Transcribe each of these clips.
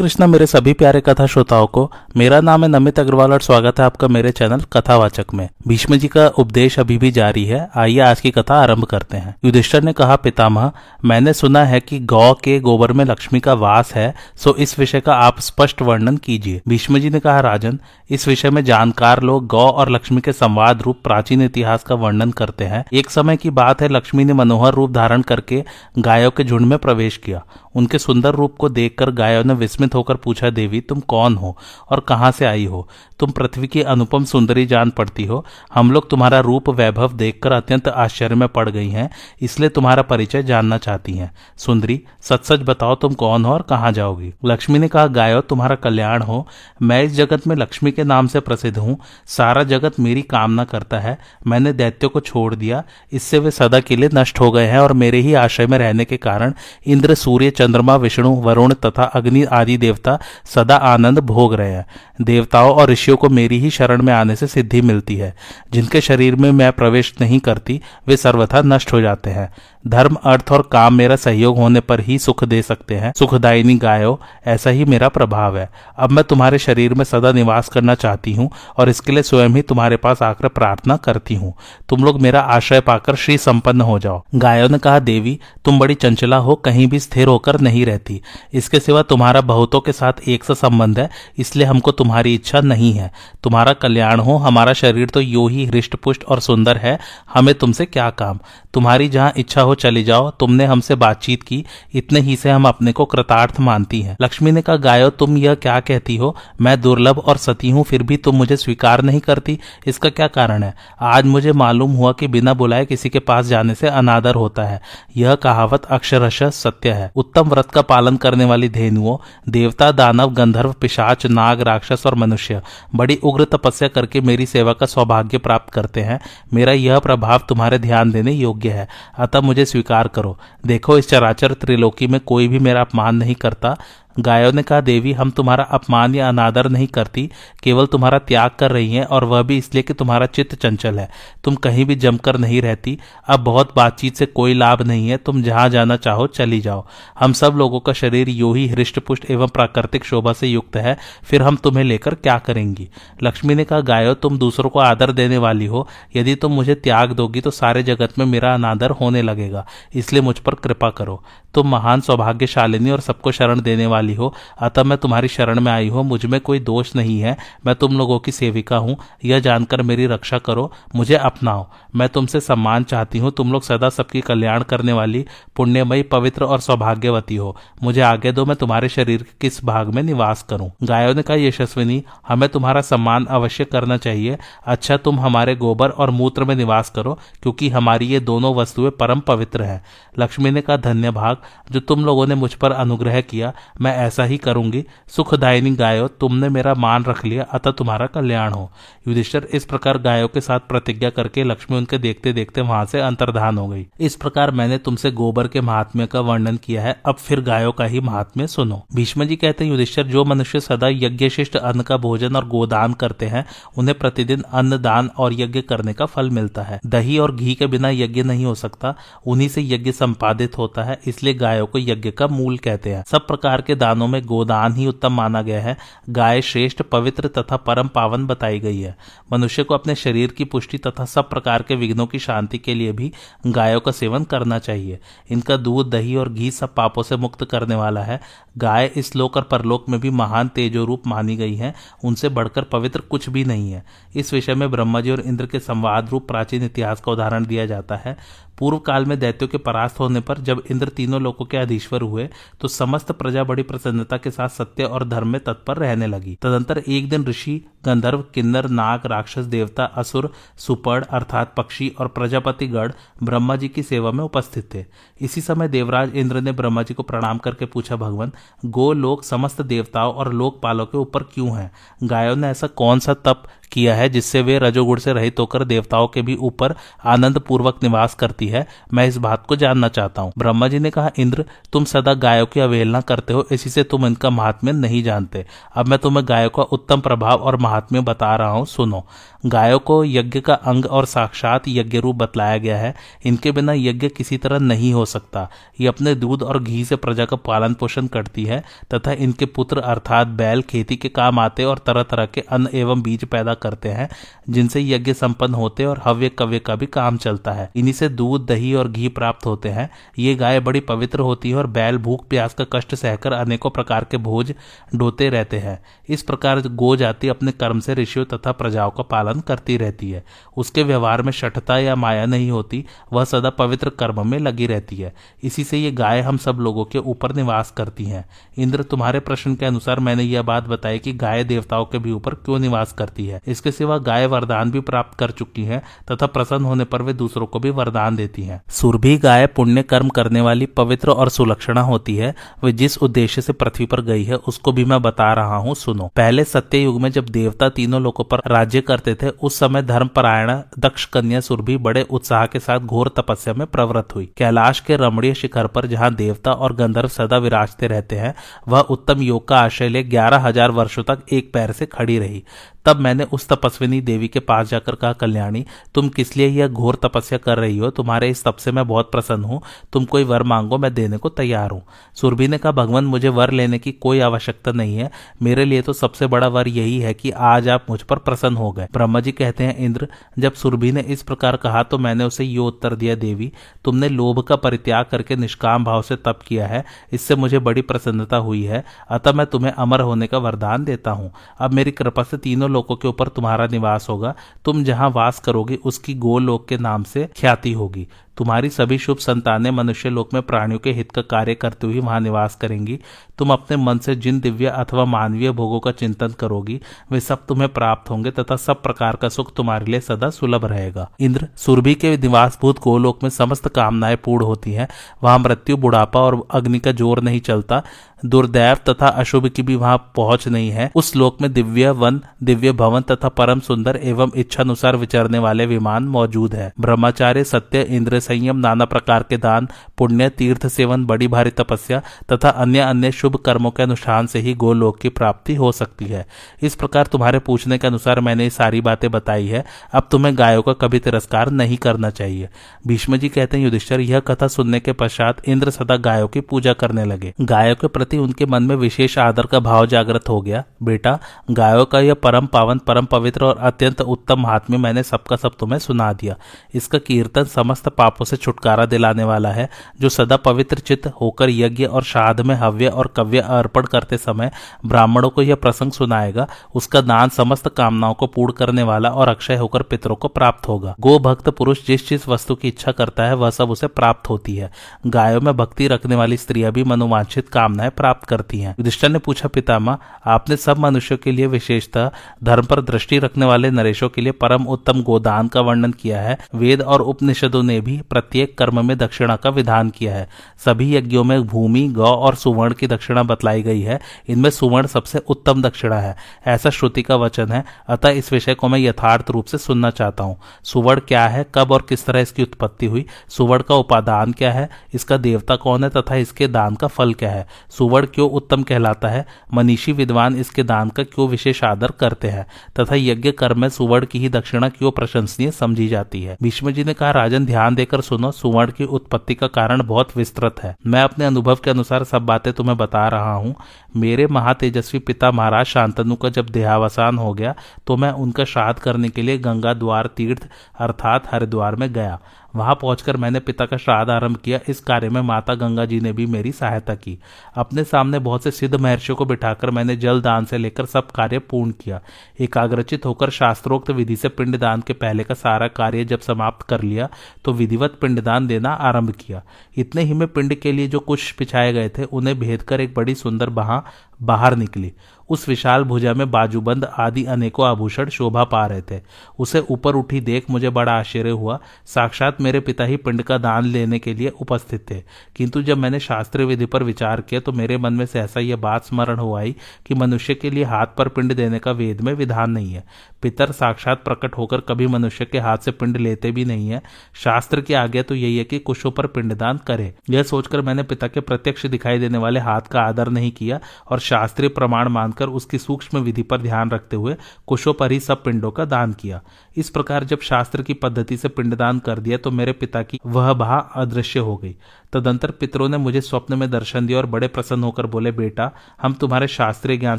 कृष्णा मेरे सभी प्यारे कथा श्रोताओं को, मेरा नाम है नमित अग्रवाल और स्वागत है आपका मेरे चैनल कथावाचक में। भीष्म जी का उपदेश अभी भी जारी है, आइए आज की कथा आरंभ करते हैं। युधिष्ठर ने कहा, पितामह, मैंने सुना है कि गौ के गोबर में लक्ष्मी का वास है, सो इस विषय का आप स्पष्ट वर्णन कीजिए। भीष्म जी ने कहा, राजन, इस विषय में जानकार लोग गौ और लक्ष्मी के संवाद रूप प्राचीन इतिहास का वर्णन करते हैं। एक समय की बात है, लक्ष्मी ने मनोहर रूप धारण करके गायों के झुंड में प्रवेश किया। उनके सुंदर रूप को देखकर गायों ने विस्मित होकर पूछा, देवी, तुम कौन हो और कहाँ से आई हो? तुम पृथ्वी की अनुपम सुंदरी जान पड़ती हो। हम लोग तुम्हारा रूप वैभव देखकर अत्यंत आश्चर्य में पड़ गई हैं, इसलिए तुम्हारा परिचय जानना चाहती हैं। सुंदरी सच सच बताओ तुम कौन हो और कहाँ जाओगी? लक्ष्मी ने कहा, गायो, तुम्हारा कल्याण हो। मैं इस जगत में लक्ष्मी के नाम से प्रसिद्ध हूँ। सारा जगत मेरी कामना करता है। मैंने दैत्यों को छोड़ दिया। इससे वे सदा के लिए नष्ट हो गए हैं और मेरे ही आश्रय में रहने के कारण इंद्र, सूर्य, चंद्रमा, विष्णु, वरुण तथा अग्नि आदि देवता सदा आनंद भोग रहे हैं। देवताओं और ऋषियों को मेरी ही शरण में आने से सिद्धि मिलती है। जिनके शरीर में मैं प्रवेश नहीं करती, वे सर्वथा नष्ट हो जाते हैं। धर्म, अर्थ और काम मेरा सहयोग होने पर ही सुख दे सकते हैं। सुखदायिनी गायो, ऐसा ही मेरा प्रभाव है। अब मैं तुम्हारे शरीर में सदा निवास करना चाहती हूँ और इसके लिए स्वयं ही तुम्हारे पास आकर प्रार्थना करती हूँ। तुम लोग मेरा आश्रय पाकर श्री संपन्न हो जाओ। गायो ने कहा, देवी, तुम बड़ी चंचला हो, कहीं भी स्थिर होकर नहीं रहती। इसके सिवा तुम्हारा बहुतों के साथ एक सा संबंध है, इसलिए हमको तुम्हारी इच्छा नहीं है। तुम्हारा कल्याण हो, हमारा शरीर तो यो ही हृष्ट पुष्ट और सुंदर है, हमें तुमसे क्या काम? तुम्हारी जहाँ इच्छा हो चली जाओ, तुमने हमसे बातचीत की, इतने ही से हम अपने को कृतार्थ मानती हैं। लक्ष्मी ने कहा, गायो, तुम यह क्या कहती हो? मैं दुर्लभ और सती हूँ, फिर भी तुम मुझे स्वीकार नहीं करती। इसका क्या कारण है? आज मुझे मालूम हुआ कि बिना बुलाए किसी के पास जाने से अनादर होता है। यह कहावत अक्षरश सत्य है। उत्तम व्रत का पालन करने वाली धेनुओं, देवता, दानव, गंधर्व, पिशाच, नाग, राक्षस और मनुष्य, बड़ी उग्र तपस्या करके मेरी सेवा का सौभाग्य प्राप्त करते हैं। मेरा यह प्रभाव तुम्हारे ध्यान देने योग्य है। अतः मुझे स्वीकार करो। देखो इस चराचर त्रिलोकी में कोई भी मेरा अपमान नहीं करता। गायों ने कहा, देवी, हम तुम्हारा अपमान या अनादर नहीं करती, केवल तुम्हारा त्याग कर रही हैं और वह भी इसलिए कि तुम्हारा चित्त चंचल है। तुम कहीं भी जमकर नहीं रहती। अब बहुत बातचीत से कोई लाभ नहीं है। तुम जहाँ जाना चाहो, चली जाओ। हम सब लोगों का शरीर यो ही हृष्टपुष्ट एवं प्राकृतिक शोभा से युक्त है। फिर हम तुम्हें लेकर क्या करेंगी? लक्ष्मी ने कहा, गायो, तुम दूसरों को आदर देने वाली हो। यदि तुम मुझे त्याग दोगी तो सारे जगत में मेरा अनादर होने लगेगा। इसलिए मुझ पर कृपा करो। तुम महान, सौभाग्यशालिनी और सबको शरण देने वाली हो। अतः मैं तुम्हारी शरण में आई हूँ। मुझमें कोई दोष नहीं है। मैं तुम लोगों की सेविका हूँ। यह जानकर मेरी रक्षा करो। मुझे अपनाओ। मैं तुमसे सम्मान चाहती हूँ। तुम लोग सदा सबकी कल्याण करने वाली, पुण्यमयी, पवित्र और सौभाग्यवती हो। मुझे आगे दो। मैं तुम्हारे शरीर के किस भाग में निवास करूँ? गायों ने कहा, यशस्विनी, हमें तुम्हारा सम्मान अवश्य करना चाहिए। अच्छा तुम हमारे गोबर और मूत्र में निवास करो, क्योंकि हमारी ये दोनों वस्तुएँ परम पवित्र है। लक्ष्मी ने कहा, धन्य भाग। जो तुम लोगों ने मुझ पर अनुग्रह किया, मैं ऐसा ही करूँगी। सुखदायिनी गायो तुमने मेरा मान रख लिया अतः तुम्हारा कल्याण हो। युधिष्ठर इस प्रकार गायों के साथ प्रतिज्ञा करके लक्ष्मी उनके देखते देखते वहाँ से अंतर्धान हो गई। इस प्रकार मैंने तुमसे गोबर के महात्म्य का वर्णन किया है, अब फिर गायों का ही महात्म्य सुनो। भीष्म जी कहते हैं, युधिष्ठर, जो मनुष्य सदा यज्ञ शिष्ट अन्न का भोजन और गोदान करते हैं, उन्हें प्रतिदिन अन्न दान और यज्ञ करने का फल मिलता है। दही और घी के बिना यज्ञ नहीं हो सकता, उन्हीं से यज्ञ संपादित होता है, इसलिए गायों को यज्ञ का मूल कहते हैं। सब प्रकार के दानों में गोदान ही उत्तम माना गया है। गाय श्रेष्ठ, पवित्र तथा परम पावन बताई गई है। मनुष्य को अपने शरीर की पुष्टि तथा सब प्रकार के विघ्नों की शांति के लिए भी गायों का सेवन करना चाहिए। इनका दूध, दही और घी सब पापों से मुक्त करने वाला है। गाय इस लोक और परलोक में भी महान तेजो रूप मानी गई है। उनसे बढ़कर पवित्र कुछ भी नहीं है। इस विषय में ब्रह्मा जी और इंद्र के संवाद रूप प्राचीन इतिहास का उदाहरण दिया जाता है। पूर्व काल में दैत्यों के परास्त होने पर जब इंद्र तीनों लोगों के अधीश्वर हुए तो समस्त प्रजा बड़ी प्रसन्नता के साथ सत्य और धर्म में तत्पर रहने लगी। तदंतर एक दिन ऋषि गंधर्व, किन्नर, नाग, राक्षस, देवता, असुर, सुपर्ण अर्थात पक्षी और प्रजापति गढ़ ब्रह्मा जी की सेवा में उपस्थित थे। इसी समय देवराज इंद्र ने ब्रह्मा जी को प्रणाम करके पूछा, भगवान गो लोक समस्त देवताओं और लोकपालों के ऊपर क्यों है? गायों ने ऐसा कौन सा तप किया है, जिससे वे रजोगुण से रहित होकर देवताओं के भी ऊपर आनंद पूर्वक निवास करती है। मैं इस बात को जानना चाहता हूँ। ब्रह्मा जी ने कहा, इंद्र, तुम सदा गायों की अवहेलना करते हो, इसी से तुम इनका महात्म्य नहीं जानते। अब मैं तुम्हें गायों का उत्तम प्रभाव और महात्म्य बता रहा हूँ, सुनो। गायों को यज्ञ का अंग और साक्षात यज्ञ रूप बतलाया गया है। इनके बिना यज्ञ किसी तरह नहीं हो सकता। ये अपने दूध और घी से प्रजा का पालन पोषण करती है, तथा इनके पुत्र अर्थात बैल खेती के काम आते और तरह तरह के अन्न एवं बीज पैदा करते हैं, जिनसे यज्ञ संपन्न होते और हव्य कव्य का भी काम चलता है। इन्हीं से दूध, दही और घी प्राप्त होते हैं। ये गाय बड़ी पवित्र होती है और बैल, भूख, प्यास का कष्ट सहकर अनेकों प्रकार के भोज ढोते रहते हैं। इस प्रकार गो जाति अपने कर्म से ऋषियों तथा प्रजाओं का पालन करती रहती है। उसके व्यवहार में शठता या माया नहीं होती, वह सदा पवित्र कर्म में लगी रहती है। इसी से ये गाय हम सब लोगों के ऊपर निवास करती हैं। इंद्र, तुम्हारे प्रश्न के अनुसार मैंने यह बात बताई कि गाय देवताओं के भी ऊपर क्यों निवास करती है? इसके सिवा गाय वरदान भी प्राप्त कर चुकी है तथा प्रसन्न होने पर वे दूसरों को भी वरदान देती है। सुरभि गाय पुण्य कर्म करने वाली पवित्र और सुलक्षणा होती है। वे जिस उद्देश्य से पृथ्वी पर गई है, उसको भी मैं बता रहा हूँ, सुनो। पहले सत्य युग में जब देवता तीनों लोगों पर राज्य करते थे, उस समय धर्मपरायण दक्ष कन्या सुरभि बड़े उत्साह के साथ घोर तपस्या में प्रवृत्त हुई। कैलाश के रमणीय शिखर पर जहाँ देवता और गंधर्व सदा विराजते रहते हैं, वह उत्तम योग का आश्रय ले ग्यारह हज़ार वर्षो तक एक पैर से खड़ी रही। तब मैंने उस तपस्विनी देवी के पास जाकर कहा, कल्याणी, तुम किस लिए यह घोर तपस्या कर रही हो? तुम्हारे इस तप से मैं बहुत प्रसन्न हूँ। तुम कोई वर मांगो, मैं देने को तैयार हूँ। सुरभि ने कहा, भगवान, मुझे वर लेने की कोई आवश्यकता नहीं है। मेरे लिए तो सबसे बड़ा वर यही है कि आज आप मुझ पर प्रसन्न हो गए। ब्रह्मा जी कहते हैं, इंद्र, जब सुरभि ने इस प्रकार कहा तो मैंने उसे ये उत्तर दिया, देवी, तुमने लोभ का परित्याग करके निष्काम भाव से तप किया है। इससे मुझे बड़ी प्रसन्नता हुई है। अतः मैं तुम्हें अमर होने का वरदान देता हूँ। अब मेरी कृपा से तीनों लोकों के ऊपर तुम्हारा निवास होगा। तुम जहाँ वास करोगे, उसकी गोलोक के नाम से ख्याति होगी। तुम्हारी सभी शुभ संतानें मनुष्य लोक में प्राणियों के हित का कार्य करते हुए वहाँ निवास करेंगी। तुम अपने मन से जिन दिव्य अथवा मानवीय भोगों का चिंतन करोगी, वे सब तुम्हें प्राप्त होंगे तथा सब प्रकार का सुख तुम्हारे लिए सदा सुलभ रहेगा। इंद्र, सुरभि के निवासभूत गोलोक में समस्त कामनाएँ पूर्ण होती हैं। वहाँ मृत्यु, बुढ़ापा और अग्नि का ज़ोर नहीं चलता। दुर्दैव तथा अशुभ की भी वहाँ पहुँच नहीं है। उस लोक में दिव्य वन, दिव्य भवन तथा परम सुंदर एवं इच्छानुसार विचरने वाले विमान मौजूद है। ब्रह्मचार्य, सत्य, इंद्र संयम, नाना प्रकार के दान, पुण्य, तीर्थ सेवन, बड़ी भारी तपस्या तथा अन्य अन्य शुभ कर्मों के अनुष्ठान से ही गोलोक की प्राप्ति हो सकती है। इस प्रकार तुम्हारे पूछने के अनुसार मैंने ये सारी बातें बताई है। अब तुम्हें गायों का कभी तिरस्कार नहीं करना चाहिए। भीष्म जी कहते हैं, युधिष्ठर, यह कथा सुनने के पश्चात इंद्र सदा गायों की पूजा करने लगे। गायों के प्रति उनके मन में विशेष आदर का भाव जागृत हो गया। बेटा, गायों का यह परम पावन, परम पवित्र और अत्यंत उत्तम महात्म्य मैंने सबका सब तुम्हें सुना दिया। इसका कीर्तन समस्त पापों से छुटकारा दिलाने वाला है, जो सदा पवित्र चित्त होकर यज्ञ और श्राद्ध में हव्य और कव्य अर्पण करते समय ब्राह्मणों को यह प्रसंग सुनाएगा, उसका दान समस्त कामनाओं को पूर्ण करने वाला और अक्षय होकर पितरों को प्राप्त होगा। गो भक्त पुरुष, जिस जिस वस्तु की इच्छा करता है, वह सब उसे प्राप्त होती है। गायों में भक्ति रखने वाली स्त्रियाँ भी मनोवांछित कामनाएँ प्राप्त करती हैं। युधिष्ठर ने पूछा पितामा आपने सब मनुष्यों के लिए विशेषतः धर्म पर दृष्टि रखने वाले नरेशों के लिए परम उत्तम गोदान का वर्णन किया है? वेद और उपनिषदों ने भी प्रत्येक कर्म में दक्षिणा का विधान किया है। सभी यज्ञों में भूमि, गौ और सुवर्ण की दक्षिणा बतलाई गई है। इनमें सुवर्ण सबसे उत्तम दक्षिणा है। ऐसा श्रुति का वचन है। अतः इस विषय को मैं यथार्थ रूप से सुनना चाहता हूँ। सुवर्ण क्या है? कब और किस तरह इसकी उत्पत्ति हुई? सुवर्ण का उपादान क्या है? इसका देवता कौन है तथा इसके दान का फल क्या है? सुवर्ण क्यों उत्तम कहलाता है? मनीषी विद्वान इसके दान का क्यों विशेष आदर करते हैं? तथा यज्ञ कर्म में सुवर्ण की ही दक्षिणा क्यों प्रशंसनीय समझी जाती है? भीष्म जी ने कहा, राजन, ध्यान देकर सुनो, सुवर्ण की उत्पत्ति का कारण बहुत विस्तृत है। मैं अपने अनुभव के अनुसार सब बातें तुम्हें बता रहा हूँ। मेरे महातेजस्वी पिता महाराज शांतनु का जब देहावसान हो गया तो मैं उनका श्राद्ध करने के लिए गंगा द्वार तीर्थ अर्थात हरिद्वार में गया। वहाँ पहुंचकर मैंने पिता का श्राद्ध आरंभ किया। इस कार्य में माता गंगा जी ने भी मेरी सहायता की। अपने सामने बहुत से सिद्ध महर्षियों को बिठाकर मैंने जल दान से लेकर सब कार्य पूर्ण किया। एकाग्रचित होकर शास्त्रोक्त विधि से पिंडदान के पहले का सारा कार्य जब समाप्त कर लिया तो विधिवत पिंडदान देना आरंभ किया। इतने ही में पिंड के लिए जो कुछ पिछाए गए थे, उन्हें भेद कर एक बड़ी सुंदर बहा बाहर निकली। उस विशाल भुजा में बाजूबंद आदि अनेकों आभूषण शोभा पा रहे थे। उसे ऊपर उठी देख मुझे बड़ा आश्चर्य हुआ। साक्षात मेरे पिता ही पिंड का दान लेने के लिए उपस्थित थे। किंतु जब मैंने शास्त्रीय विधि पर विचार किया तो मेरे मन में से ऐसा यह बात स्मरण हो आई कि मनुष्य के लिए हाथ पर पिंड देने का वेद में विधान नहीं है। पितर साक्षात प्रकट होकर कभी मनुष्य के हाथ से पिंड लेते भी नहीं है। शास्त्र की आज्ञा तो यही है कि कुशों पर पिंडदान करे। यह सोचकर मैंने पिता के प्रत्यक्ष दिखाई देने वाले हाथ का आदर नहीं किया और शास्त्रीय प्रमाण मानकर उसकी सूक्ष्म विधि पर ध्यान रखते हुए कुशों पर ही सब पिंडों का दान किया। इस प्रकार जब शास्त्र की पद्धति से पिंडदान कर दिया तो मेरे पिता की वह भा अदृश्य हो गई। तदंतर पितरों ने मुझे स्वप्न में दर्शन दिया और बड़े प्रसन्न होकर बोले, बेटा, हम तुम्हारे शास्त्रीय ज्ञान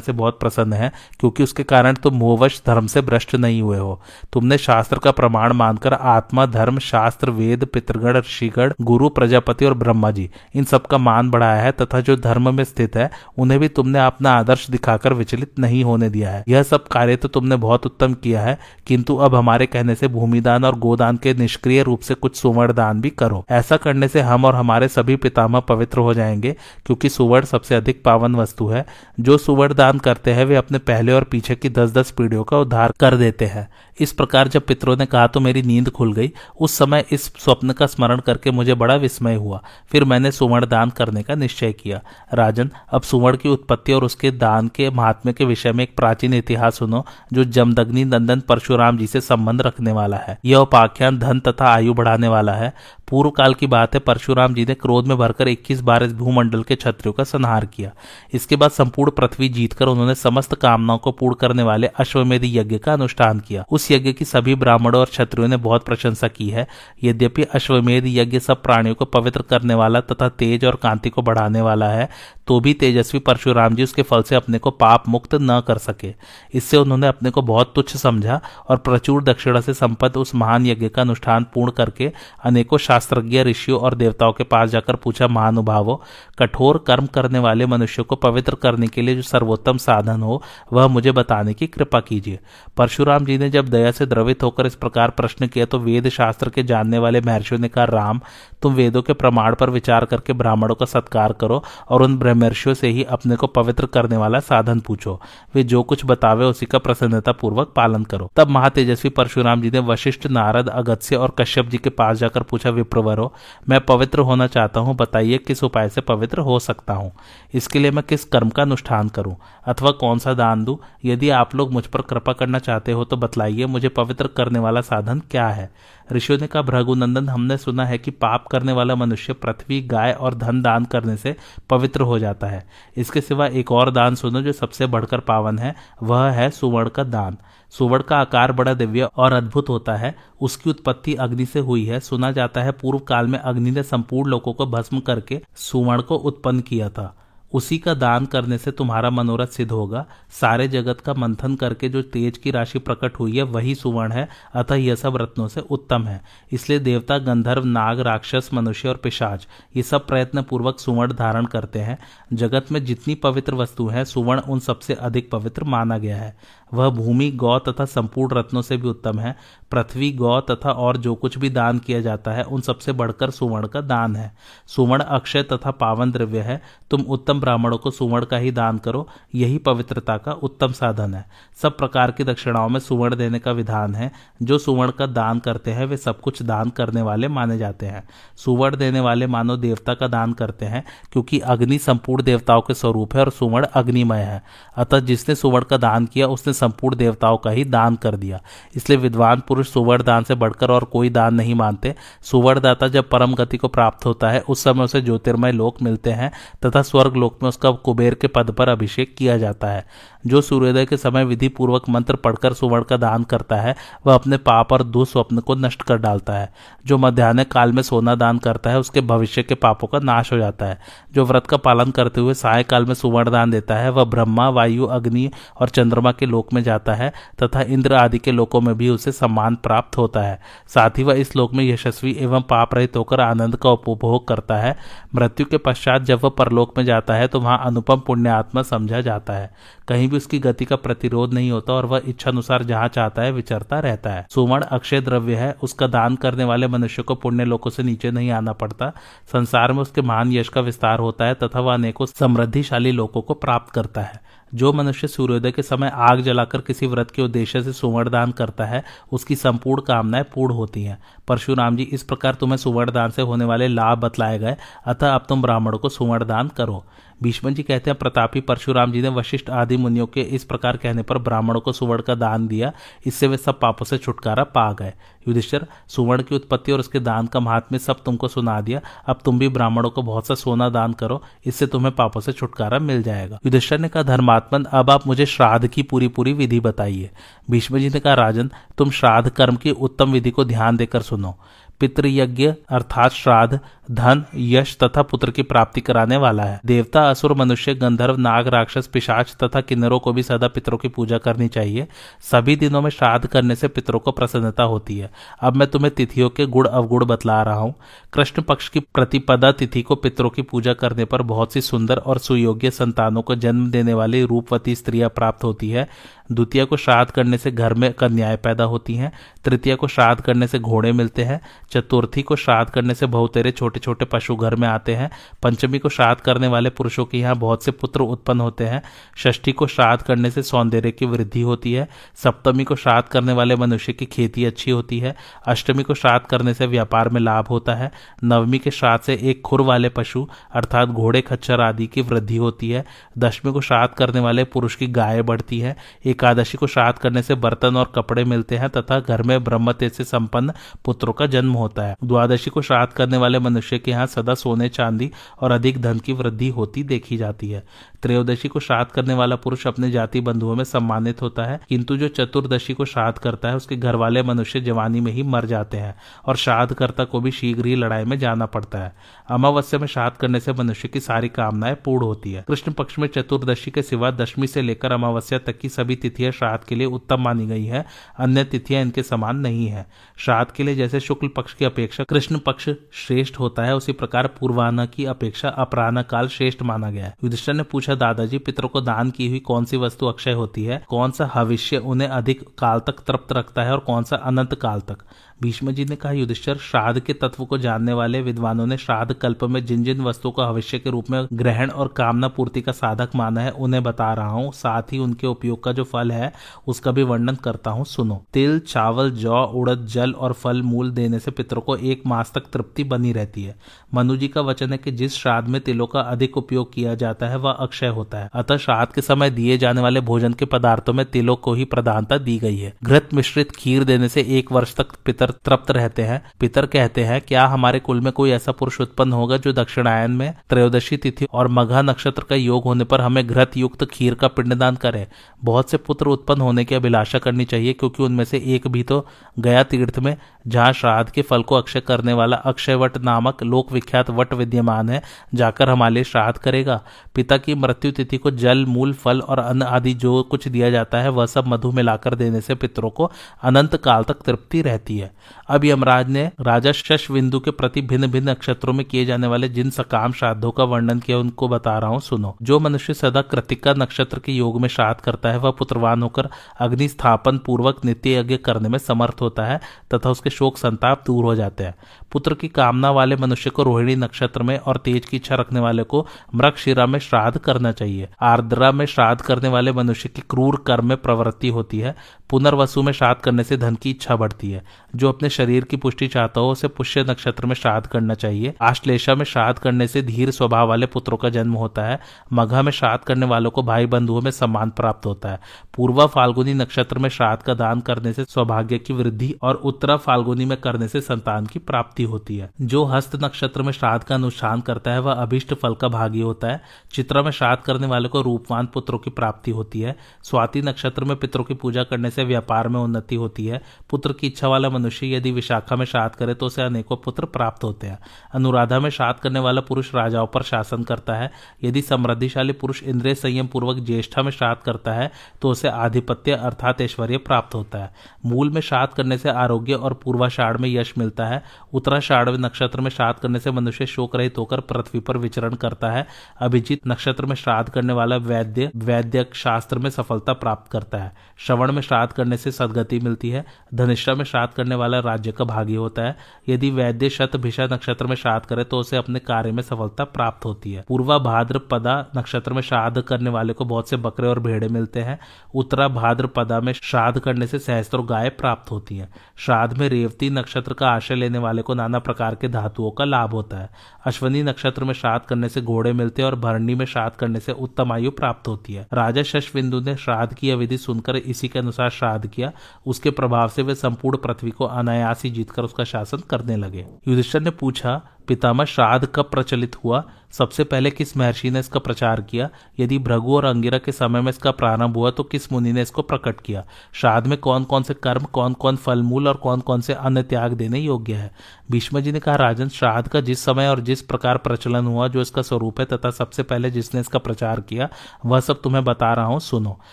से बहुत प्रसन्न हैं, क्योंकि उसके कारण तुम मोहवश धर्म से भ्रष्ट नहीं हुए हो। तुमने शास्त्र का प्रमाण मानकर आत्मा, धर्म, शास्त्र, वेद, पितृगण, ऋषिगण, गुरु, प्रजापति और ब्रह्मा जी, इन सबका मान बढ़ाया है तथा जो धर्म में स्थित है, उन्हें भी तुमने अपना आदर्श दिखाकर विचलित नहीं होने दिया है। यह सब कार्य तो तुमने बहुत उत्तम किया है, किंतु अब हमारे कहने से भूमिदान और गोदान के निष्क्रिय रूप से कुछ सुवर्ण दान भी करो। ऐसा करने से हम और हमारे सभी पितामह पवित्र हो जाएँगे, क्योंकि सुवर्ण सबसे अधिक पावन वस्तु है। जो सुवर्ण दान करते हैं, वे अपने पहले और पीछे की दस दस पीढ़ियों का उद्धार कर देते हैं। इस प्रकार जब पितरों ने कहा तो मेरी नींद खुल गई, उस समय इस स्वप्न का स्मरण करके मुझे बड़ा विस्मय हुआ। फिर मैंने सुवर्ण दान करने का निश्चय किया। राजन, अब सुवर्ण की उत्पत्ति और उसके दान के महात्म्य के विषय में एक प्राचीन इतिहास सुनो, जो जमदग्नि नंदन परशुराम जी से संबंध रखने वाला है। यह उपाख्यान धन तथा आयु बढ़ाने वाला है। पूर्व काल की बात है, परशुराम जी ने क्रोध में भरकर 21 बार इस भूमंडल के क्षत्रियों का संहार किया। इसके बाद संपूर्ण पृथ्वी जीतकर उन्होंने समस्त कामनाओं को पूर्ण करने वाले अश्वमेध यज्ञ का अनुष्ठान किया। उस यज्ञ की सभी ब्राह्मणों और क्षत्रियों ने बहुत प्रशंसा की है। यद्यपि अश्वमेध यज्ञ सब प्राणियों को पवित्र करने वाला तथा तेज और कांति को बढ़ाने वाला है तो भी तेजस्वी परशुराम जी उसके फल से अपने को पाप मुक्त न कर सके। इससे उन्होंने अपने को बहुत तुच्छ समझा और प्रचुर दक्षिणा से संपत्त उस महान यज्ञ का अनुष्ठान पूर्ण करके अनेकों शास्त्रज्ञ, ऋषियों और देवताओं के पास जाकर पूछा, महानुभावों, कठोर कर्म करने वाले मनुष्य को पवित्र करने के लिए जो सर्वोत्तम साधन हो, वह मुझे बताने की कृपा कीजिए। परशुराम जी ने जब दया से द्रवित होकर इस प्रकार प्रश्न किया तो वेद शास्त्र के जानने वाले महर्षियों ने कहा, राम, तुम वेदों के प्रमाण पर विचार करके ब्राह्मणों का सत्कार करो और उन ब्रह्मर्षियों से ही अपने को पवित्र करने वाला साधन पूछो। वे जो कुछ बतावे, उसी का प्रसन्नता पूर्वक पालन करो। तब महातेजस्वी परशुराम जी ने वशिष्ठ नारद, अगत्य और कश्यप जी के पास जाकर पूछा, विप्रवरो मैं पवित्र होना चाहता हूँ, बताइए किस उपाय से पवित्र हो सकता हूँ। इसके लिए मैं किस कर्म का अनुष्ठान करूँ? अथवा कौन सा दान दूँ? यदि आप लोग मुझ पर कृपा करना चाहते हो तो बतलाइए मुझे पवित्र करने वाला साधन क्या है। ऋषियों ने कहा भृगुनंदन हमने सुना है कि पाप करने वाला मनुष्य पृथ्वी, गाय और धन दान करने से पवित्र हो जाता है। इसके सिवा एक और दान सुनो जो सबसे बढ़कर पावन है, वह है सुवर्ण का दान। सुवर्ण का आकार बड़ा दिव्य और अद्भुत होता है। उसकी उत्पत्ति अग्नि से हुई है। सुना जाता है पूर्व काल में अग्नि ने संपूर्ण लोगों को भस्म करके सुवर्ण को उत्पन्न किया था। उसी का दान करने से तुम्हारा मनोरथ सिद्ध होगा। सारे जगत का मंथन करके जो तेज की राशि प्रकट हुई है, वही सुवर्ण है, अतः यह सब रत्नों से उत्तम है। इसलिए देवता, गंधर्व, नाग, राक्षस, मनुष्य और पिशाच, ये सब प्रयत्न पूर्वक सुवर्ण धारण करते हैं। जगत में जितनी पवित्र वस्तु है, सुवर्ण उन सबसे अधिक पवित्र माना गया है। वह भूमि, गौ तथा संपूर्ण रत्नों से भी उत्तम है। पृथ्वी गौ तथा और जो कुछ भी दान किया जाता है, उन सबसे बढ़कर सुवर्ण का दान है। सुवर्ण अक्षय तथा पावन द्रव्य है। तुम उत्तम ब्राह्मणों को सुवर्ण का ही दान करो। यही पवित्रता का उत्तम साधन है। सब प्रकार की दक्षिणाओं में सुवर्ण देने का विधान है। जो सुवर्ण का दान करते हैं, वे सब कुछ दान करने वाले माने जाते हैं। सुवर्ण देने वाले मानव देवता का दान करते हैं, क्योंकि अग्नि संपूर्ण देवताओं के स्वरूप है और सुवर्ण अग्निमय है। अतः जिसने सुवर्ण का दान किया, उसने संपूर्ण देवताओं का ही दान कर दिया। इसलिए विद्वान पुरुष सुवर्ण दान से बढ़कर और कोई दान नहीं मानते। सुवर्णदाता जब परम गति को प्राप्त होता है, उस समय उसे ज्योतिर्मय लोक मिलते हैं, तथा स्वर्ग लोक में उसका कुबेर के पद पर अभिषेक किया जाता है। जो सूर्योदय के समय विधि पूर्वक मंत्र पढ़कर सुवर्ण का दान करता है, वह अपने पाप और दुस्वप्न को नष्ट कर डालता है। जो मध्यान्ह काल में सोना दान करता है, उसके भविष्य के पापों का नाश हो जाता है। जो व्रत का पालन करते हुए साय काल में सुवर्ण दान देता है, वह ब्रह्मा, वायु, अग्नि और चंद्रमा के लोक में जाता है तथा इंद्र आदि के लोकों में भी उसे सम्मान प्राप्त होता है। साथ ही वह इस लोक में यशस्वी एवं पाप रहित होकर आनंद का उपभोग करता है। मृत्यु के पश्चात जब वह परलोक में जाता है तो वहाँ अनुपम पुण्यात्मा समझा जाता है। कहीं भी उसकी गति का प्रतिरोध नहीं होता और वह इच्छा अनुसार जहाँ चाहता है, विचरता रहता है। सुवर्ण अक्षय द्रव्य है, उसका दान करने वाले मनुष्य को पुण्य लोगों से नीचे नहीं आना पड़ता। संसार में उसके महान यश का विस्तार होता है तथा वह अनेकों समृद्धिशाली लोगों को प्राप्त करता है। जो मनुष्य सूर्योदय के समय आग जलाकर किसी व्रत के उद्देश्य से सुवर्ण दान करता है, उसकी संपूर्ण कामनाएँ पूर्ण होती हैं। परशुराम जी, इस प्रकार तुम्हें सुवर्ण दान से होने वाले लाभ बतलाए गए, अतः अब तुम ब्राह्मणों को सुवर्ण दान करो। भीष्म जी कहते हैं, प्रतापी परशुराम जी ने वशिष्ठ आदि मुनियों के इस प्रकार कहने पर ब्राह्मणों को सुवर्ण का दान दिया। इससे वे सब पापों से छुटकारा पा गए। युधिष्ठिर, सुवर्ण की उत्पत्ति और उसके दान का महात्म्य सब तुमको सुना दिया। अब तुम भी ब्राह्मणों को बहुत सा सोना दान करो। इससे तुम्हें पापों से छुटकारा मिल जाएगा। युधिष्ठिर ने कहा, धर्मात्मन, अब आप मुझे श्राद्ध की पूरी पूरी विधि बताइए। भीष्म जी ने कहा, राजन, तुम श्राद्ध कर्म की उत्तम विधि को ध्यान देकर सुनो। पितृयज्ञ अर्थात श्राद्ध, धन, यश तथा पुत्र की प्राप्ति कराने वाला है। देवता, असुर, मनुष्य, गंधर्व, नाग, राक्षस, पिशाच तथा किन्नरों को भी सदा पितरों की पूजा करनी चाहिए। सभी दिनों में श्राद्ध करने से पितरों को प्रसन्नता होती है। अब मैं तुम्हें तिथियों के गुड़ अवगुण बतला रहा हूँ। कृष्ण पक्ष की प्रतिपदा तिथि को पितरों की पूजा करने पर बहुत सी सुंदर और सुयोग्य संतानों को जन्म देने वाली रूपवती स्त्रियाँ प्राप्त होती है। द्वितीय को श्राद्ध करने से घर में कन्याएँ पैदा होती हैं, तृतीय को श्राद्ध करने से घोड़े मिलते हैं, चतुर्थी को श्राद्ध करने से बहुतेरे छोटे छोटे पशु घर में आते हैं, पंचमी को श्राद्ध करने वाले पुरुषों के यहाँ बहुत से पुत्र उत्पन्न होते हैं, षष्ठी को श्राद्ध करने से सौंदर्य की वृद्धि होती है, सप्तमी को श्राद्ध करने वाले मनुष्य की खेती अच्छी होती है, अष्टमी को श्राद्ध करने से व्यापार में लाभ होता है, नवमी के श्राद्ध से एक खुर वाले पशु अर्थात घोड़े, खच्चर आदि की वृद्धि होती है, दशमी को श्राद्ध करने वाले पुरुष की गाय बढ़ती है एकादशी को श्राद्ध करने से बर्तन और कपड़े मिलते हैं तथा घर में ब्रह्म तेज से संपन्न पुत्रों का जन्म होता है। द्वादशी को श्राद्ध करने वाले मनुष्य के यहाँ सदा सोने चांदी और अधिक धन की वृद्धि होती देखी जाती है। त्रयोदशी को श्राद्ध करने वाला पुरुष अपने जाति बंधुओं में सम्मानित होता है, किंतु जो चतुर्दशी को श्राद्ध करता है, उसके घर वाले मनुष्य जवानी में ही मर जाते हैं और श्राद्धकर्ता को भी शीघ्र ही लड़ाई में जाना पड़ता है। अमावस्या में श्राद्ध करने से मनुष्य की सारी कामनाएँ पूर्ण होती है। कृष्ण पक्ष में चतुर्दशी के सिवा दशमी से लेकर अमावस्या तक की सभी तिथियाँ श्राद्ध के लिए उत्तम मानी गई है, अन्य तिथियाँ इनके समान नहीं है। श्राद्ध के लिए जैसे शुक्ल पक्ष की अपेक्षा कृष्ण पक्ष श्रेष्ठ होता है, उसी प्रकार पूर्वाना की अपेक्षा अपराना काल श्रेष्ठ माना गया है। युधिष्ठर ने पूछा दादाजी, पितरों को दान की हुई कौन सी वस्तु अक्षय होती है? कौन सा भविष्य उन्हें अधिक काल तक तृप्त रखता है और कौन सा अनंत काल तक? भीष्म जी ने कहा, युधिष्ठर, श्राद्ध के तत्व को जानने वाले विद्वानों ने श्राद्ध कल्प में जिन जिन वस्तुओं का भविष्य के रूप में ग्रहण और कामना पूर्ति का साधक माना है, उन्हें बता रहा हूँ। साथ ही उनके उपयोग का जो फल है, उसका भी वर्णन करता हूँ। सुनो। तिल, चावल, जौ, उड़द, जल और फल मूल देने से पितरों को एक मास तक तृप्ति बनी रहती है। मनु जी का वचन है कि जिस श्राद्ध में तिलों का अधिक उपयोग किया जाता है, वह अक्षय होता है। अतः श्राद्ध के समय दिए जाने वाले भोजन के पदार्थों में तिलों को ही प्रधानता दी गई है। घृत मिश्रित खीर देने से एक वर्ष तक पितर तृप्त रहते हैं। पितर कहते हैं, क्या हमारे कुल में कोई ऐसा पुरुष उत्पन्न होगा जो दक्षिणायन में त्रयोदशी तिथि और मघा नक्षत्र का योग होने पर हमें घृत युक्त खीर का पिंडदान करे? बहुत से पुत्र उत्पन्न होने की अभिलाषा करनी चाहिए, क्योंकि उनमें से एक भी तो गया तीर्थ में जहाँ श्राद्ध के फल को अक्षय करने वाला अक्षय वट नामक लोक विख्यात वट विद्यमान है, जाकर हमारे लिए श्राद्ध करेगा। पिता की मृत्यु तिथि को जल, मूल, फल और अन्न आदि जो कुछ दिया जाता है, वह सब मधु मिलाकर देने से पितरों को अनंत काल तक तृप्ति रहती है। अब यमराज ने राजा शश बिंदु के प्रति भिन्न भिन्न नक्षत्रों में किए जाने वाले जिन सकाम श्राद्धों का वर्णन किया, उनको बता रहा हूँ, सुनो। जो मनुष्य सदा कृतिका नक्षत्र के योग में श्राद्ध करता है, वह पुत्रवान होकर अग्नि स्थापन पूर्वक नित्य यज्ञ करने में समर्थ होता है, तथा उसके शोक संताप दूर हो जाते हैं। पुत्र की कामना वाले मनुष्य को रोहिणी नक्षत्र में और तेज की इच्छा रखने वाले को मृक्षिरा में श्राद्ध करना चाहिए। आर्द्रा में श्राद्ध करने वाले मनुष्य की क्रूर कर्म में प्रवृत्ति होती है। पुनर्वसु में श्राद्ध करने से धन की इच्छा बढ़ती है। जो अपने शरीर की पुष्टि चाहता हो, उसे पुष्य नक्षत्र में श्राद्ध करना चाहिए। आश्लेषा में श्राद्ध करने से धीर स्वभाव वाले पुत्रों का जन्म होता है। मघा में श्राद्ध करने वालों को भाई बंधुओं में सम्मान प्राप्त होता है। पूर्वा फाल्गुनी नक्षत्र में श्राद्ध का दान करने से सौभाग्य की वृद्धि और उत्तरा फाल्गुनी में करने से संतान की प्राप्ति होती है। जो हस्त नक्षत्र में श्राद्ध का अनुष्ठान करता है, वह अभिष्ट फल का भागी होता है। चित्रा में श्राद्ध करने वाले को रूपवान पुत्रों की प्राप्ति होती है। स्वाति नक्षत्र में पितरों की पूजा करने से व्यापार में उन्नति होती है। पुत्र की इच्छा वाला मनुष्य यदि विशाखा में श्राद्ध करे तो उसे अनेकों पुत्र प्राप्त होते हैं। अनुराधा में श्राद्ध करने वाला पुरुष राजाओं पर शासन करता है। यदि समृद्धिशाली पुरुष इंद्रिय संयम पूर्वक ज्येष्ठा में श्राद्ध करता है तो उसे आधिपत्य अर्थात ऐश्वर्य प्राप्त होता है। मूल में श्राद्ध करने से आरोग्य और पूर्वाषाढ़ में यश मिलता है। उत्तराषाढ़ नक्षत्र में श्राद्ध करने से मनुष्य शोक रहित होकर पृथ्वी पर विचरण करता है। अभिजीत नक्षत्र में श्राद्ध करने वाला वैद्य वैद्य शास्त्र में सफलता प्राप्त करता है। श्रवण में श्राद्ध करने से सदगति मिलती है। धनिष्ठा में श्राद्ध करने वाला राज्य का भागी होता है। यदि वैद्य शत भिषा नक्षत्र में श्राद्ध करे तो उसे अपने कार्य में सफलता प्राप्त होती है। पूर्वा भाद्र पदा नक्षत्र में श्राद्ध करने वाले को बहुत से बकरे और भेड़े मिलते हैं। उत्तरा भाद्र पदा में श्राद्ध करने से सहस्त्रों गाय प्राप्त होती है। श्राद्ध में रेवती नक्षत्र का आश्रय लेने वाले को नाना प्रकार के धातुओं का लाभ होता है। अश्वनी नक्षत्र में श्राद्ध करने से घोड़े मिलते हैं और भरणी में श्राद्ध करने से उत्तम आयु प्राप्त होती है। राजा शशविंदु ने श्राद्ध की विधि सुनकर इसी के अनुसार श्राद्ध किया। उसके प्रभाव से वे संपूर्ण पृथ्वी को अनायास ही जीतकर उसका शासन करने लगे। युधिष्ठर ने पूछा पितामह श्राद्ध कब प्रचलित हुआ? सबसे पहले किस महर्षि ने इसका प्रचार किया? यदि भृगु और अंगिरा के समय में इसका प्रारंभ हुआ तो किस मुनि ने इसको प्रकट किया? श्राद्ध में कौन कौन से कर्म कौन कौन फल मूल और कौन कौन से अन्य त्याग देने योग्य है? भीष्म जी ने कहा, राजन, श्राद्ध का जिस समय और जिस प्रकार प्रचलन हुआ, जो इसका स्वरूप है, तथा सबसे पहले जिसने इसका प्रचार किया, वह सब तुम्हें बता रहा हूँ, सुनो।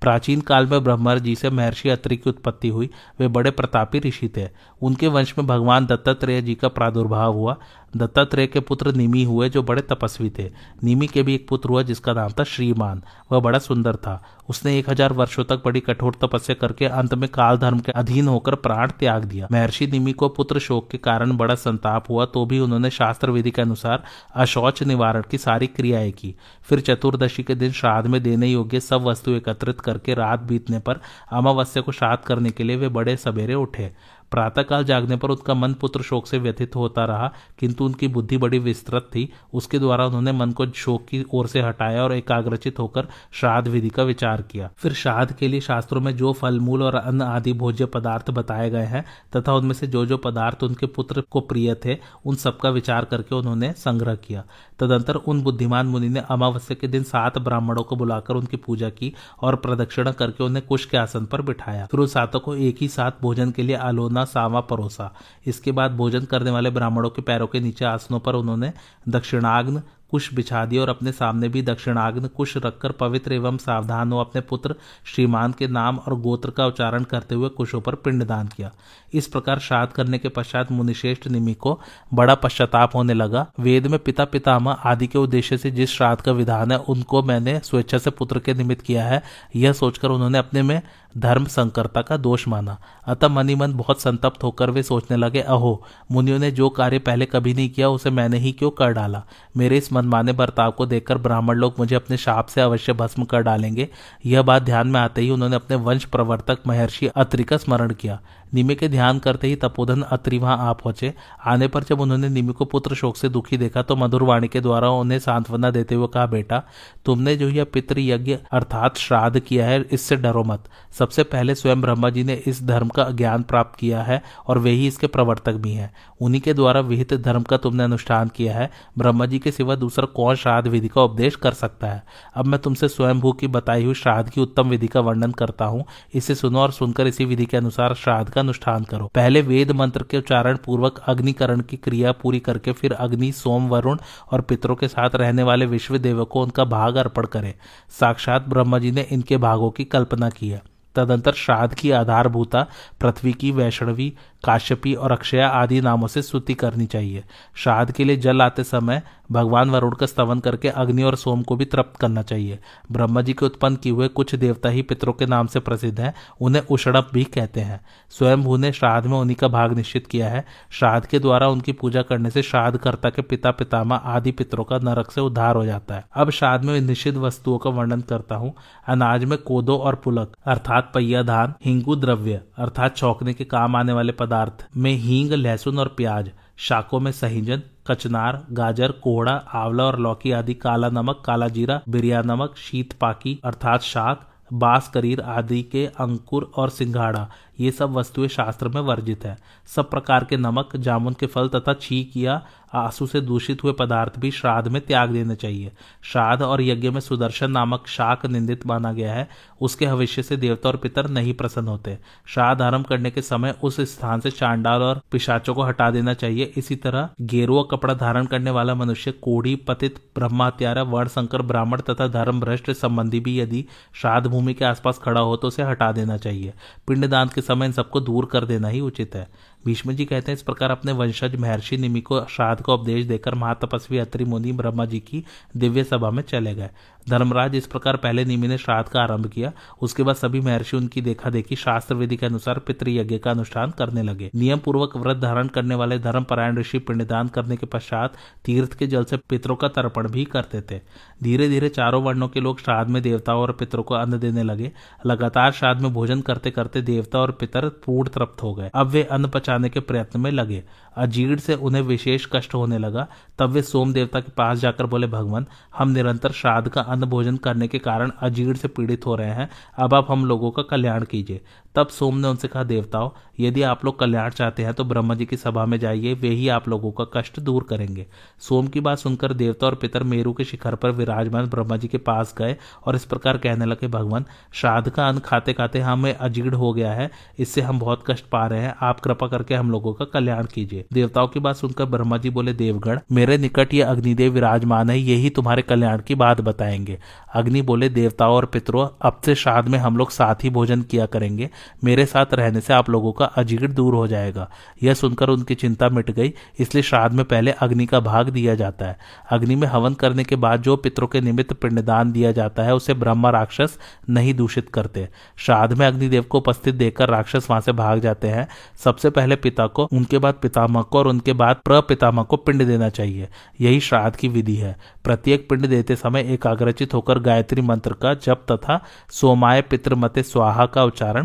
प्राचीन काल में ब्रह्मर जी से महर्षि अत्रि की उत्पत्ति हुई। वे बड़े प्रतापी ऋषि थे। उनके वंश में भगवान दत्तात्रेय जी का प्रादुर्भाव हुआ। दत्तात्रेय के पुत्र निमी हुए जो बड़े तपस्वी थे। निमी के भी एक पुत्र हुआ जिसका नाम था श्रीमान। वह बड़ा सुंदर था। उसने एक हज़ार वर्षों तक बड़ी कठोर तपस्या करके अंत में काल धर्म के अधीन होकर प्राण त्याग दिया। महर्षि निमी को पुत्र शोक के कारण बड़ा संताप हुआ तो भी उन्होंने शास्त्र विधि के अनुसार अशौच निवारण की सारी क्रियाएँ की। फिर चतुर्दशी के दिन श्राद्ध में देने योग्य सब वस्तु एकत्रित करके रात बीतने पर अमावस्या को श्राद्ध करने के लिए वे बड़े सवेरे उठे। प्रातःकाल जागने पर उनका मन पुत्र शोक से व्यथित होता रहा, किंतु उनकी बुद्धि बड़ी विस्तृत थी। उसके द्वारा उन्होंने मन को शोक की ओर से हटाया और एकाग्रचित होकर श्राद्ध विधि का विचार किया। फिर श्राद्ध के लिए शास्त्रों में जो फल मूल और अन्न आदि भोज्य पदार्थ बताए गए हैं, तथा उनमें से जो जो पदार्थ उनके पुत्र को प्रिय थे, उन सबका विचार करके उन्होंने संग्रह किया। तदंतर उन बुद्धिमान मुनि ने अमावस्या के दिन सात ब्राह्मणों को बुलाकर उनकी पूजा की और प्रदक्षिणा करके उन्हें कुश के आसन पर बिठाया। फिर उन सातों को एक ही साथ भोजन के लिए आलोना सावा परोसा। इसके बाद भोजन करने वाले ब्राह्मणों के पैरों के नीचे आसनों पर उन्होंने दक्षिणाग्न कुश बिछा दिया और अपने सामने भी दक्षिणाग्न कुश रखकर पवित्र एवं सावधान हो अपने पुत्र श्रीमान के नाम और गोत्र का उच्चारण करते हुए कुशों पर पिंडदान किया। इस प्रकार श्राद्ध करने के पश्चात मुनिश्रेष्ठ निमि को बड़ा पश्चाताप होने लगा। वेद में पिता पितामह आदि के उद्देश्य से जिस श्राद्ध का विधान है, उनको मैंने स्वेच्छा से पुत्र के निमित्त किया है, यह सोचकर उन्होंने अपने में धर्म संकरता का दोष माना। अतः मनी मन बहुत संतप्त होकर वे सोचने लगे, अहो, मुनियों ने जो कार्य पहले कभी नहीं किया, उसे मैंने ही क्यों कर डाला? मेरे इस मनमाने बर्ताव को देखकर ब्राह्मण लोग मुझे अपने शाप से अवश्य भस्म कर डालेंगे। यह बात ध्यान में आते ही उन्होंने अपने वंश प्रवर्तक महर्षि अत्रि का स्मरण किया। निमि के ध्यान करते ही तपोधन अत्रि वहाँ आ पहुँचे। आने पर जब उन्होंने निमि को पुत्र शोक से दुखी देखा तो मधुर वाणी के द्वारा उन्हें सांत्वना देते हुए कहा, बेटा, तुमने जो यह यज्ञ अर्थात श्राद्ध किया है, इससे डरो मत। सबसे पहले स्वयं ब्रह्मा जी ने इस धर्म का ज्ञान प्राप्त किया है और वे ही इसके प्रवर्तक भी हैं। उन्हीं के द्वारा विहित धर्म का तुमने अनुष्ठान किया है। ब्रह्मा जी के सिवा दूसरा कौन श्राद्ध विधि का उपदेश कर सकता है? अब मैं तुमसे स्वयंभू की बताई हुई श्राद्ध की उत्तम विधि का वर्णन करता हूँ। इसे सुनो और सुनकर इसी विधि के अनुसार श्राद्ध का अनुष्ठान करो। पहले वेद मंत्र के उच्चारण, पूर्वक अग्निकरण की क्रिया पूरी करके फिर अग्नि, सोम, वरुण और पितरों के साथ रहने वाले विश्व देव को उनका भाग अर्पण करें। साक्षात ब्रह्मा जी ने इनके भागों की कल्पना की है। तदंतर श्राद्ध की आधारभूता, पृथ्वी की वैष्णवी काश्यपी और अक्षया आदि नामों से स्तुति करनी चाहिए। श्राद्ध के लिए जल आते समय भगवान वरुण का स्तवन करके अग्नि और सोम को भी तृप्त करना चाहिए। ब्रह्मा जी के उत्पन्न किए हुए कुछ देवता ही पितरों के नाम से प्रसिद्ध हैं, उन्हें उषणप भी कहते हैं। स्वयं भू ने श्राद्ध में उन्हीं का भाग निश्चित किया है। श्राद्ध के द्वारा उनकी पूजा करने से श्राद्धकर्ता के पिता पितामा आदि पितरों का नरक से उद्धार हो जाता है। अब श्राद्ध में निश्चित वस्तुओं का वर्णन करता हूँ। अनाज में कोदो और पुलक, अर्थात पहिया धान, हिंगू द्रव्य, अर्थात चौकने के काम आने वाले पदार्थ में हींग, लहसुन और प्याज, शाकों में सहिंजन, कचनार, गाजर, कोहड़ा, आंवला और लौकी आदि काला नमक, काला जीरा, बिरिया नमक शीत पाकी अर्थात शाक, बास, करीर आदि के अंकुर और सिंघाड़ा, ये सब वस्तुएँ शास्त्र में वर्जित है। सब प्रकार के नमक, जामुन के फल तथा छीक या आँसू से दूषित हुए पदार्थ भी श्राद्ध में त्याग देने चाहिए। श्राद्ध और यज्ञ में सुदर्शन नामक शाक निंदित माना गया है। उसके भविष्य से देवता और पितर नहीं प्रसन्न होते। श्राद्ध आरंभ करने के समय उस स्थान से चांडाल और पिशाचों को हटा देना चाहिए। इसी तरह गेरुआ कपड़ा धारण करने वाला मनुष्य, कोढ़ी, पतित, ब्रह्मात्यारा वर्ण संकर ब्राह्मण तथा धर्म भ्रष्ट संबंधी भी यदि श्राद्ध भूमि के आसपास खड़ा हो तो उसे हटा देना चाहिए। पिंडदान के समय इन सबको दूर कर देना ही उचित है। भीष्म जी कहते हैं, इस प्रकार अपने वंशज महर्षि निमि को श्राद्ध का उपदेश देकर महातपस्वी अत्रि मुनि ब्रह्मा जी की दिव्य सभा में चले गए। धर्मराज इस प्रकार पहले निमि ने श्राद्ध का आरंभ किया। उसके बाद सभी महर्षि उनकी देखा देखी शास्त्र विधि के अनुसार पितृयज्ञ का अनुष्ठान करने लगे। नियम पूर्वक व्रत धारण करने वाले धर्मपरायण ऋषि पिंडदान करने के पश्चात तीर्थ के जल से पितरों का तर्पण भी करते थे। धीरे धीरे चारों वर्णों के लोग श्राद्ध में देवताओं और पितरों को अन्न देने लगे। लगातार श्राद्ध में भोजन करते करते देवता और पितर पूर्ण तृप्त हो गए। अब वे अन्न पचाने के प्रयत्न में लगे। अजीर्ण से उन्हें विशेष कष्ट होने लगा। तब वे सोम देवता के पास जाकर बोले, भगवान, हम निरंतर श्राद्ध का अन्न भोजन करने के कारण अजीर्ण से पीड़ित हो रहे हैं। अब आप हम लोगों का कल्याण कीजिए। तब सोम ने उनसे कहा, देवताओं, यदि आप लोग कल्याण चाहते हैं तो ब्रह्मा जी की सभा में जाइए, वे ही आप लोगों का कष्ट दूर करेंगे सोम की बात सुनकर देवता और पितर मेरू के शिखर पर विराजमान ब्रह्मा जी के पास गए और इस प्रकार कहने लगे, भगवान, श्राद्ध का अन्न खाते खाते हमें अजीर्ण हो गया है, इससे हम बहुत कष्ट पा रहे हैं, आप कृपा करके हम लोगों का कल्याण कीजिए देवताओं की बात सुनकर ब्रह्मा जी बोले, देवगण, मेरे निकट ये अग्निदेव विराजमान है, यही तुम्हारे कल्याण की बात बताएँगे अग्नि बोले, देवताओं और पितरों, अब से श्राद्ध में हम लोग साथ ही भोजन किया करेंगे। मेरे साथ रहने से आप लोगों का अजीर्ण दूर हो जाएगा। यह सुनकर उनकी चिंता मिट गई, इसलिए श्राद्ध में पहले अग्नि का भाग दिया जाता है। अग्नि में हवन करने के बाद जो पितरों के निमित्त पिंडदान दिया जाता है, उसे ब्रह्मा राक्षस नहीं दूषित करते। श्राद्ध में अग्निदेव को उपस्थित देखकर राक्षस वहाँ से भाग जाते हैं। सबसे पहले पिता को, उनके बाद पितामह को और उनके बाद प्रपितामह को पिंड देना चाहिए। यही श्राद्ध की विधि है। प्रत्येक पिंड देते समय एकाग्रचित होकर गायत्री मंत्र का जप तथा सोमाय पितृमते स्वाहा का उच्चारण